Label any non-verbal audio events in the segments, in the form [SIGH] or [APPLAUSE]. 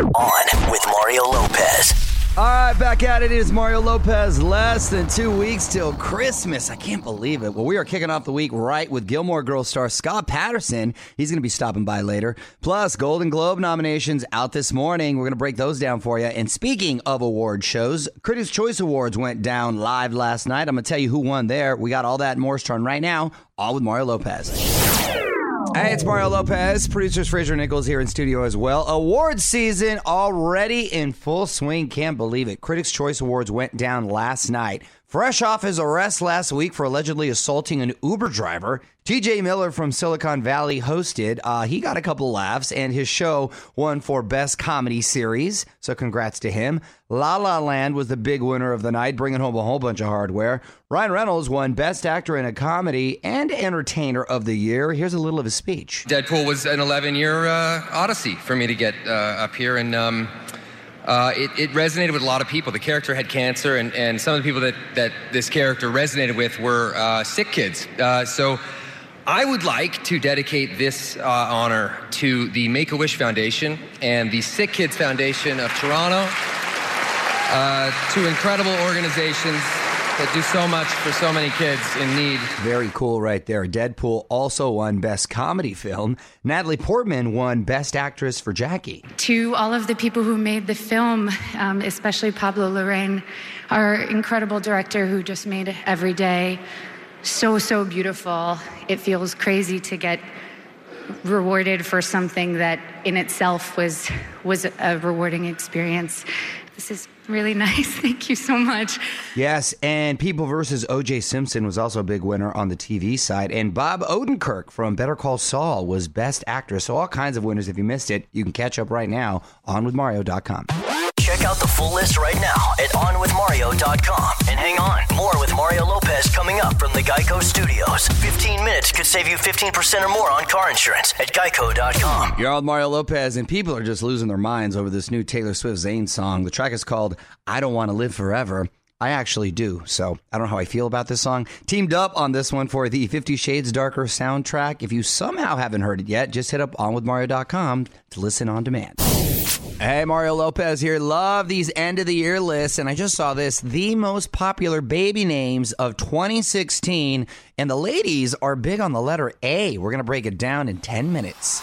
On with Mario Lopez. All right, back at it. It is Mario Lopez. Less than two weeks till Christmas. I can't believe it. Well, we are kicking off the week right with Gilmore Girls star Scott Patterson. He's going to be stopping by later. Plus, Golden Globe nominations out this morning. We're going to break those down for you. And speaking of award shows, Critics' Choice Awards went down live last night. I'm going to tell you who won there. We got all that and more's turn right now, all with Mario Lopez. Hey, it's oh. Mario Lopez. Producers Fraser Nichols here in studio as well. Awards season already in full swing. Can't believe it. Critics' Choice Awards went down last night. Fresh off his arrest last week for allegedly assaulting an Uber driver, TJ Miller from Silicon Valley hosted. Uh, he got a couple laughs, and his show won for Best Comedy Series. So congrats to him. La La Land was the big winner of the night, bringing home a whole bunch of hardware. Ryan Reynolds won Best Actor in a Comedy and Entertainer of the Year. Here's a little of his speech. Deadpool was an 11 year uh, odyssey for me to get uh, up here, and um, uh, it, it, resonated with a lot of people. The character had cancer, and, and some of the people that, that this character resonated with were uh, sick kids. Uh, so I would like to dedicate this uh, honor to the Make a Wish Foundation and the Sick Kids Foundation of Toronto, uh, two incredible organizations that do so much for so many kids in need. Very cool, right there. Deadpool also won Best Comedy Film. Natalie Portman won Best Actress for Jackie. To all of the people who made the film, um, especially Pablo Larraín, our incredible director who just made every day so, so beautiful. It feels crazy to get rewarded for something that in itself was was a rewarding experience. This is really [LAUGHS] nice. Thank you so much. Yes, and People versus O.J. Simpson was also a big winner on the TV side. And Bob Odenkirk from Better Call Saul was Best Actor. So all kinds of winners. If you missed it, you can catch up right now on withmario.com. Check out the full list right now at onwithmario.com. And hang on, Studios. 15 minutes could save you 15% or more on car insurance at geico.com. You're on Mario Lopez, and people are just losing their minds over this new Taylor Swift Zayn song. The track is called I Don't Want to Live Forever. I actually do. So I don't know how I feel about this song. Teamed up on this one for the Fifty Shades Darker soundtrack. If you somehow haven't heard it yet, just hit up onwithmario.com to listen on demand. Hey, Mario Lopez here. Love these end of the year lists. And I just saw this the most popular baby names of 2016. And the ladies are big on the letter A. We're going to break it down in 10 minutes.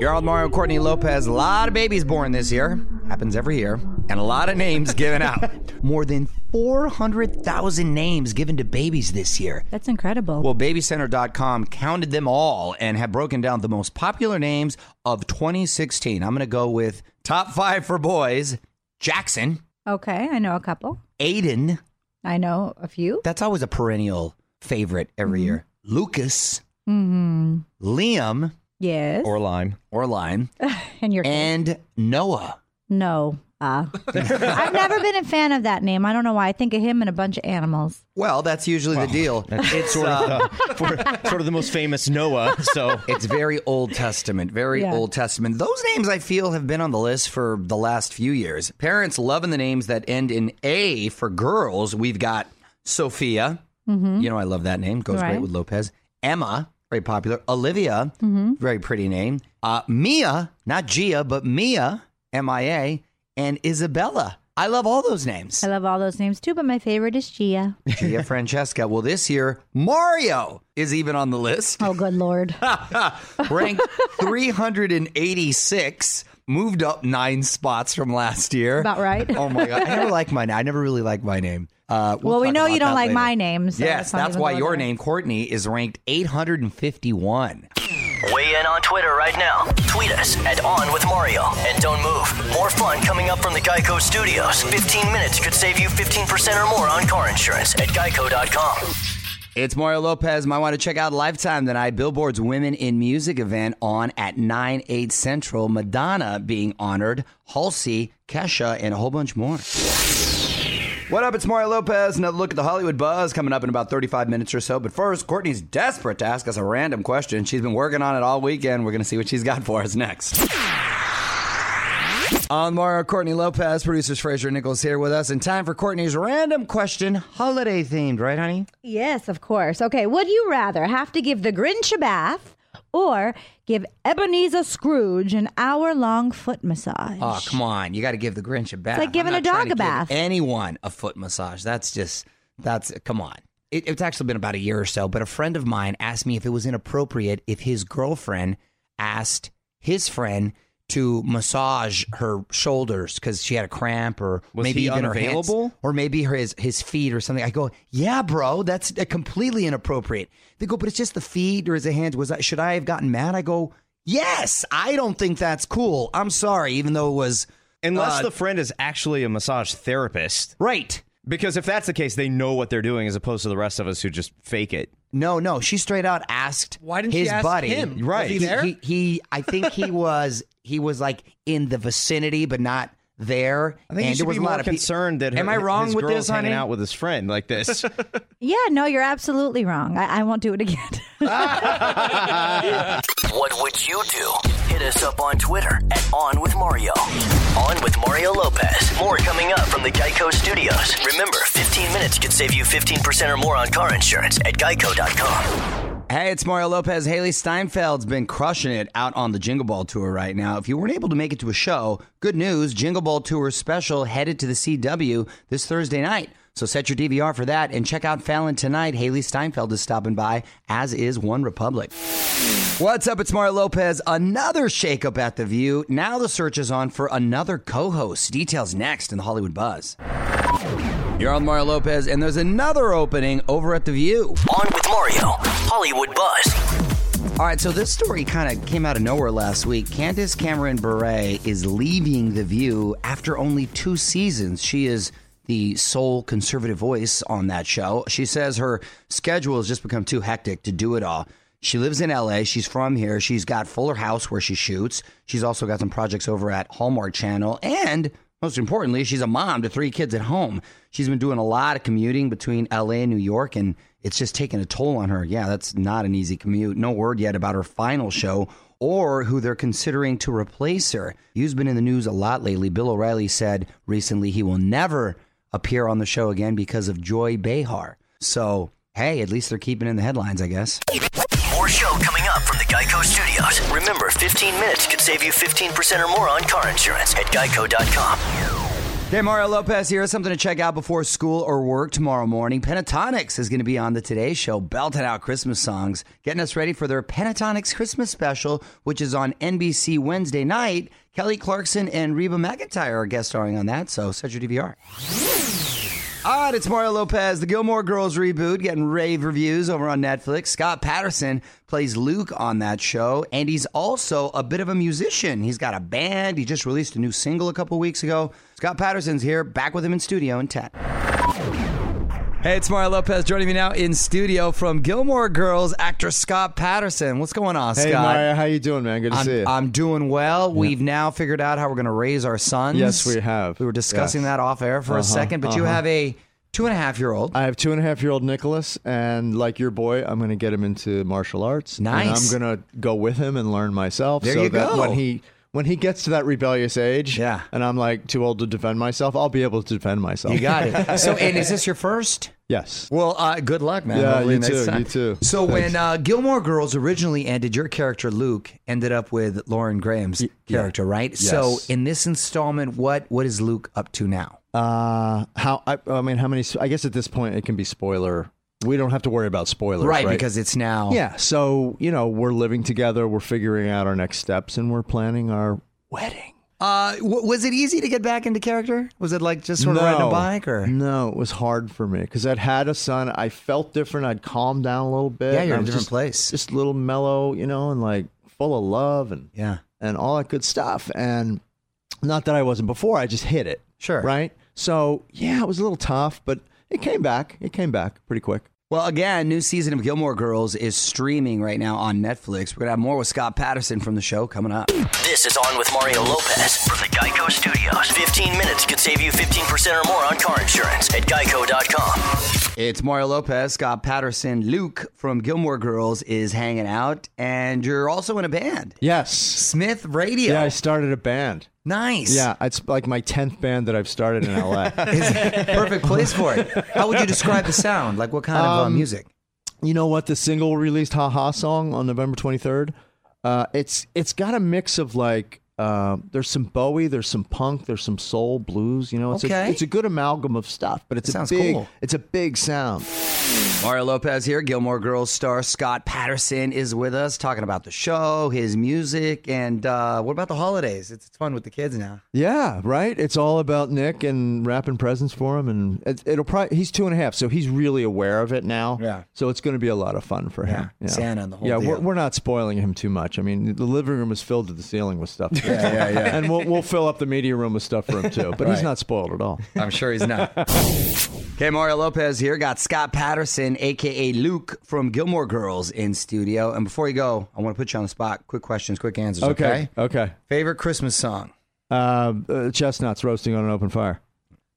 You're on Mario Courtney Lopez. A lot of babies born this year. Happens every year. And a lot of names given out. [LAUGHS] More than 400,000 names given to babies this year. That's incredible. Well, babycenter.com counted them all and have broken down the most popular names of 2016. I'm going to go with top five for boys Jackson. Okay, I know a couple. Aiden. I know a few. That's always a perennial favorite every mm-hmm. year. Lucas. Mm-hmm. Liam. Yes. Or Lime. Or Lime. [LAUGHS] and your And Noah. No. Uh, [LAUGHS] I've never been a fan of that name. I don't know why. I think of him and a bunch of animals. Well, that's usually well, the deal. It's sort of, uh, for, sort of the most famous Noah. So [LAUGHS] it's very Old Testament, very yeah. Old Testament. Those names I feel have been on the list for the last few years. Parents loving the names that end in A for girls. We've got Sophia. Mm-hmm. You know, I love that name. Goes right. great with Lopez. Emma, very popular. Olivia, mm-hmm. very pretty name. Uh, Mia, not Gia, but Mia, M I A and Isabella. I love all those names. I love all those names too, but my favorite is Gia. [LAUGHS] Gia Francesca. Well, this year, Mario is even on the list. Oh, good Lord. [LAUGHS] Ranked [LAUGHS] 386, moved up nine spots from last year. About right. Oh, my God. I never like my name. I never really like my name. Uh, we'll, well we know you don't like later. my name. So yes, that's why your name, Courtney, is ranked 851. Weigh in on Twitter right now. Tweet us at On With Mario. And don't move. More fun coming up from the Geico Studios. 15 minutes could save you 15% or more on car insurance at geico.com. It's Mario Lopez. Might want to check out Lifetime tonight. Billboard's Women in Music event on at 9, 8 Central. Madonna being honored, Halsey, Kesha, and a whole bunch more. What up? It's Mario Lopez. Another look at the Hollywood buzz coming up in about 35 minutes or so. But first, Courtney's desperate to ask us a random question. She's been working on it all weekend. We're going to see what she's got for us next. On Mario, Courtney Lopez, producers Fraser Nichols here with us, and time for Courtney's random question, holiday themed, right, honey? Yes, of course. Okay, would you rather have to give the Grinch a bath or give Ebenezer Scrooge an hour long foot massage. Oh, come on. You got to give the Grinch a bath. It's like giving a dog a give bath. Anyone a foot massage. That's just, that's, come on. It, it's actually been about a year or so, but a friend of mine asked me if it was inappropriate if his girlfriend asked his friend to massage her shoulders because she had a cramp or Was maybe he even her hands, or maybe her, his, his feet or something. I go, yeah, bro, that's completely inappropriate. They go, but it's just the feet or his hands. Was I, should I have gotten mad? I go, yes, I don't think that's cool. I'm sorry, even though it was Unless uh, the friend is actually a massage therapist. right. Because if that's the case, they know what they're doing as opposed to the rest of us who just fake it. No, no, she straight out asked Why didn't she his ask buddy. him? Was Right. he He, there? he, he- I think he [LAUGHS] was he was like in the vicinity, but not there. I think and he should there was be a lot of pe- concerned that her, Am I wrong his with girl's this, hanging honey? out with his friend like this. [LAUGHS] Yeah, no, you're absolutely wrong. I, I won't do it again. [LAUGHS] [LAUGHS] What would you do? Hit us up on Twitter at On With Mario. On with Mario Lopez. More coming up from the Geico Studios. Remember, 15 minutes could save you 15% or more on car insurance at geico.com. Hey, it's Mario Lopez. Hailee Steinfeld's been crushing it out on the Jingle Ball Tour right now. If you weren't able to make it to a show, good news Jingle Ball Tour special headed to the CW this Thursday night. So set your DVR for that and check out Fallon tonight. Hailee Steinfeld is stopping by, as is One Republic. What's up? It's Mario Lopez. Another shakeup at The View. Now the search is on for another co host. Details next in the Hollywood Buzz. You're on Mario Lopez, and there's another opening over at The View. On with Mario. Hollywood Buzz. All right, so this story kind of came out of nowhere last week. Candace Cameron Bure is leaving The View after only two seasons. She is the sole conservative voice on that show. She says her schedule has just become too hectic to do it all. She lives in LA. She's from here. She's got Fuller House where she shoots. She's also got some projects over at Hallmark Channel. And most importantly, she's a mom to three kids at home. She's been doing a lot of commuting between LA and New York, and it's just taking a toll on her. Yeah, that's not an easy commute. No word yet about her final show or who they're considering to replace her. You've been in the news a lot lately. Bill O'Reilly said recently he will never appear on the show again because of Joy Behar. So, hey, at least they're keeping in the headlines, I guess. Geico Studios. Remember, 15 minutes could save you 15% or more on car insurance at geico.com. Hey, Mario Lopez here. Something to check out before school or work tomorrow morning. Pentatonix is going to be on the Today Show, belting out Christmas songs, getting us ready for their Pentatonix Christmas special, which is on NBC Wednesday night. Kelly Clarkson and Reba McEntire are guest starring on that, so set your DVR. All right, it's Mario Lopez. The Gilmore Girls reboot getting rave reviews over on Netflix. Scott Patterson plays Luke on that show, and he's also a bit of a musician. He's got a band. He just released a new single a couple weeks ago. Scott Patterson's here, back with him in studio in 10. Hey, it's Mario Lopez joining me now in studio from Gilmore Girls actor Scott Patterson. What's going on, Scott? Hey? Mario, how you doing, man? Good to see you. I'm, I'm doing well. We've now figured out how we're going to raise our sons. Yes, we have. We were discussing Yes. that off air for a Uh-huh, second, but you uh-huh. have a two and a half year old. I have two and a half year old Nicholas, and like your boy, I'm going to get him into martial arts. Nice. And I'm going to go with him and learn myself. There so you that go. when he when he gets to that rebellious age, Yeah. and I'm like too old to defend myself, I'll be able to defend myself. You got it. [LAUGHS] So, and is this your first? yes. Well, uh, good luck, man. Yeah, Hopefully you next too, time. you too. So when uh, Gilmore Girls originally ended, your character Luke ended up with Lauren Graham's character, right? So Yes. in this installment, what what is Luke up to now? Uh, how? I, I mean, how many? I guess at this point it can be spoiler. We don't have to worry about spoilers, right? because it's now. Yeah. So, you know, we're living together, we're figuring out our next steps, and we're planning our wedding. Uh, w- was it easy to get back into character? Was it like just sort of riding a bike, or No, it was hard for me because I'd had a son. I felt different. I'd calmed down a little bit. Yeah, you're in a different just, place. Just a little mellow, you know, and like full of love and yeah, and all that good stuff. And not that I wasn't before, I just hit it. Sure. Right? So, yeah, it was a little tough, but it came back. It came back pretty quick. Well, again, new season of Gilmore Girls is streaming right now on Netflix. We're gonna have more with Scott Patterson from the show coming up. This is On with Mario Lopez from the Geico Studios. 15 minutes could save you 15% or more on car insurance at geico.com. It's Mario Lopez, Scott Patterson, Luke from Gilmore Girls is hanging out, and you're also in a band, Yes. Smith Radio. Yeah, I started a band. nice. Yeah, it's like my 10th band that I've started in LA. [LAUGHS] Perfect place for it. How would you describe the sound? Like what kind of uh, Um, music? You know what? The single released "Ha Ha" song on November 23rd. Uh, it's it's got a mix of like uh, there's some Bowie, there's some punk, there's some soul, blues. You know, it's Okay. a it's a good amalgam of stuff, but it's Sounds a big cool. it's a big sound. Mario Lopez here. Gilmore Girls star Scott Patterson is with us talking about the show, his music, and uh, what about the holidays? It's, it's fun with the kids now. Yeah, right. It's all about Nick and wrapping presents for him, and it, it'll probably he's two and a half, so he's really aware of it now. Yeah. So it's going to be a lot of fun for him. Yeah, Santa and the whole Yeah, deal. We're, we're not spoiling him too much. I mean, the living room is filled to the ceiling with stuff. [LAUGHS] Yeah, yeah, yeah. and we'll we'll fill up the media room with stuff for him too. But he's not spoiled at all. I'm sure he's not. [LAUGHS] okay, Mario Lopez here. Got Scott Patterson, aka Luke from Gilmore Girls, in studio. And before you go, I want to put you on the spot. Quick questions, quick answers. Okay. Okay. Favorite Christmas song? Uh, uh, chestnuts roasting on an open fire.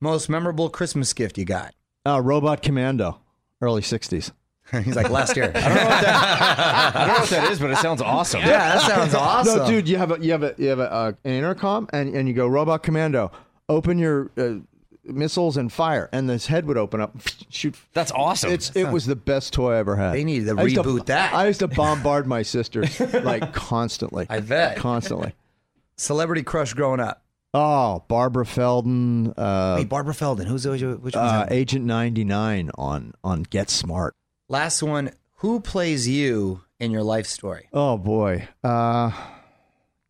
Most memorable Christmas gift you got? Uh, Robot Commando, early '60s. [LAUGHS] He's like last year. [LAUGHS] I don't know what that is, but it sounds [LAUGHS] awesome. yeah, that sounds awesome. No, dude, you have a you have a you have a, uh, an intercom, and, and you go Robot Commando, open your uh, missiles and fire, and this head would open up, shoot. That's awesome. It's it was the best toy I ever had. They needed to I used reboot that. I used to bombard my sisters like constantly. I bet. constantly. Celebrity crush growing up. Oh, Barbara Feldon, uh, Hey, Barbara Feldon. Who's which one's uh, that? Agent ninety nine on on Get Smart. Last one. Who plays you in your life story? Oh boy. Uh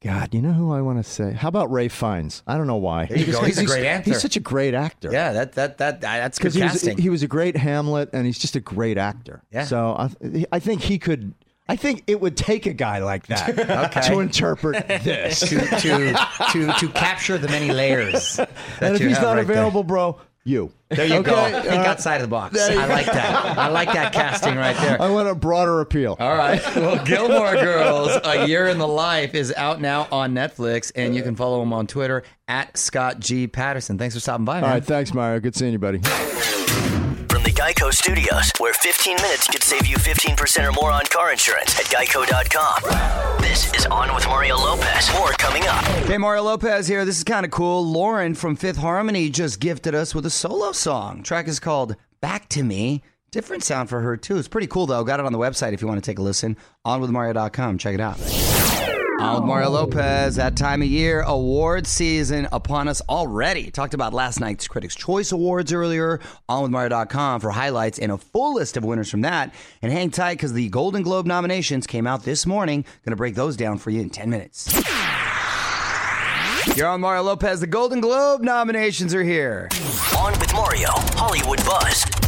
God, you know who I want to say? How about Ralph Fiennes? I don't know why. There you go. He's a great actor. He's such a great actor. Yeah, that that that that's good because he was, casting. he was a great Hamlet, and he's just a great actor. Yeah. So I, I think he could. I think it would take a guy like that [LAUGHS] Okay. to interpret this. to to to to capture the many layers. [LAUGHS] that and if he's not right there. available, bro, you. There you go. Okay, Think uh, outside of the box. I like that. I like that casting right there. I want a broader appeal. All right. Well, Gilmore Girls, A Year in the Life is out now on Netflix, and you can follow him on Twitter at Scott G. Patterson. Thanks for stopping by, man. All right, thanks, Mario. Good seeing you, buddy. Geico Studios, where 15 minutes could save you 15% or more on car insurance at geico.com. This is On with Mario Lopez. More coming up. Hey, Mario Lopez here. This is kind of cool. Lauren from Fifth Harmony just gifted us with a solo song. Track is called Back to Me. Different sound for her, too. It's pretty cool, though. Got it on the website if you want to take a listen. OnWithMario.com. Check it out. On with Mario oh. Lopez. That time of year, award season upon us already. Talked about last night's Critics' Choice Awards earlier. on with OnWithMario.com for highlights and a full list of winners from that. And hang tight because the Golden Globe nominations came out this morning. Going to break those down for you in 10 minutes. You're on Mario Lopez. The Golden Globe nominations are here. On with Mario, Hollywood Buzz.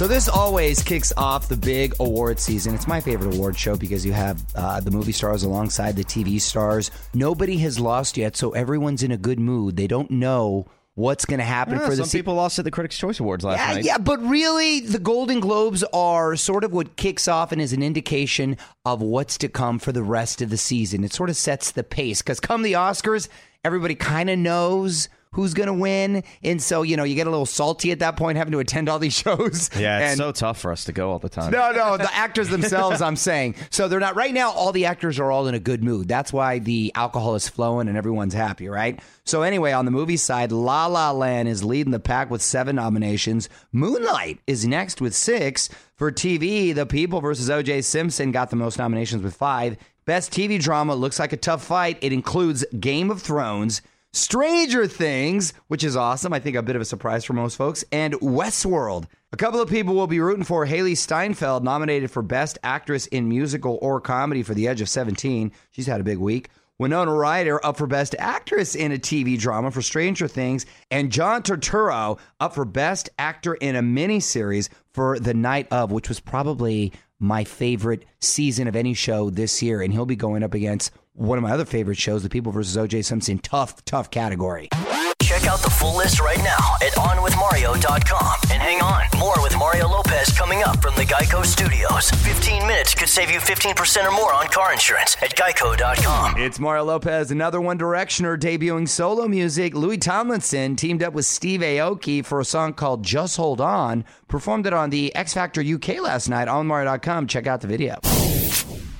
So this always kicks off the big award season. It's my favorite award show because you have uh, the movie stars alongside the TV stars. Nobody has lost yet, so everyone's in a good mood. They don't know what's going to happen Yeah, for the some se- people lost at the Critics' Choice Awards last yeah, night. yeah, but really, the Golden Globes are sort of what kicks off and is an indication of what's to come for the rest of the season. It sort of sets the pace because come the Oscars, everybody kind of knows who's going to win, and so you know you get a little salty at that point having to attend all these [LAUGHS] shows. Yeah, it's and, so tough for us to go all the time. no, no, the actors themselves, I'm saying. So they're not, right now, all the actors are all in a good mood. That's why the alcohol is flowing and everyone's happy, right? So, anyway, on the movie side, La La Land is leading the pack with seven nominations. Moonlight is next with six. For TV, The People versus O.J. Simpson got the most nominations with five. Best TV drama looks like a tough fight. It includes Game of Thrones. Stranger Things, which is awesome. I think a bit of a surprise for most folks, and Westworld. A couple of people will be rooting for Hailee Steinfeld, nominated for Best Actress in Musical or Comedy for The Edge of 17. She's had a big week. Winona Ryder up for Best Actress in a TV drama for Stranger Things, and John Turturro up for Best Actor in a miniseries for The Night of, which was probably my favorite season of any show this year. And he'll be going up against one of my other favorite shows, The People versus OJ Simpson. Tough, tough category. Check out the full list right now at OnWithMario.com. And hang on, more with Mario Lopez coming up from the Geico Studios. 15 minutes could save you 15% or more on car insurance at Geico.com. It's Mario Lopez, another One Directioner debuting solo music. Louis Tomlinson teamed up with Steve Aoki for a song called Just Hold On. Performed it on the X Factor UK last night on Mario.com. Check out the video.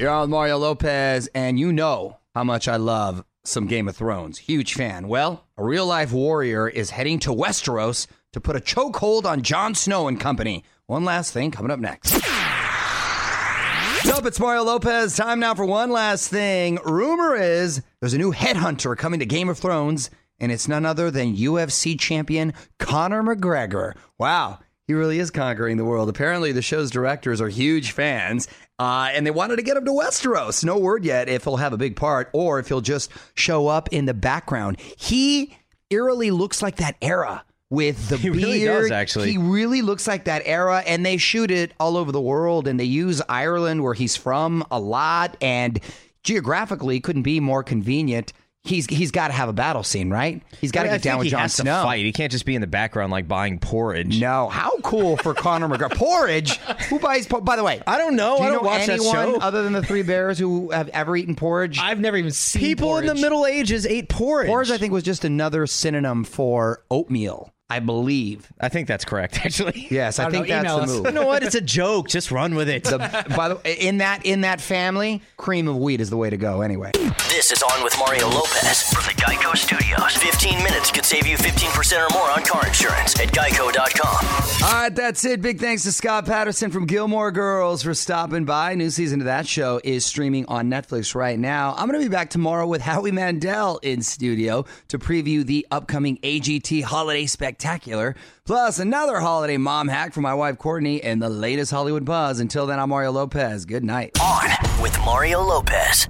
You're on Mario Lopez, and you know how much I love some Game of Thrones. Huge fan. Well, a real life warrior is heading to Westeros to put a chokehold on Jon Snow and company. One last thing coming up next. What's up? It's Mario Lopez. Time now for one last thing. Rumor is there's a new headhunter coming to Game of Thrones, and it's none other than UFC champion Conor McGregor. Wow. He really is conquering the world. Apparently, the show's directors are huge fans, uh, and they wanted to get him to Westeros. No word yet if he'll have a big part or if he'll just show up in the background. He eerily looks like that era with the He beard. really does, actually. He really looks like that era, and they shoot it all over the world, and they use Ireland, where he's from, a lot, and geographically couldn't be more convenient. He's he's got to have a battle scene, right? He's got to I get down with Jon Snow. To fight. He can't just be in the background like buying porridge. No, how cool for Conor McGregor. [LAUGHS] Porridge? Who buys porridge? By the way, I don't know. Do you I don't watch that anyone show. other than the three bears who have ever eaten porridge? I've never even seen People in the. Middle Ages ate porridge. porridge, I think, was just another synonym for oatmeal. I believe. I think that's correct, [LAUGHS] actually. Yes, I, I think know, that's the us. move. [LAUGHS] You know what? It's a joke. Just run with it. The, by the way, in that in that family, cream of wheat is the way to go. Anyway, This is On with Mario Lopez from the Geico Studios. 15 minutes could save you 15% or more on car insurance at geico.com. all right, that's it. Big thanks to Scott Patterson from Gilmore Girls for stopping by. New season of that show is streaming on Netflix right now. I'm going to be back tomorrow with Howie Mandel in studio to preview the upcoming AGT Holiday Spectacular, plus another holiday mom hack for my wife Courtney and the latest Hollywood buzz. Until then, I'm Mario Lopez. Good night. On with Mario Lopez.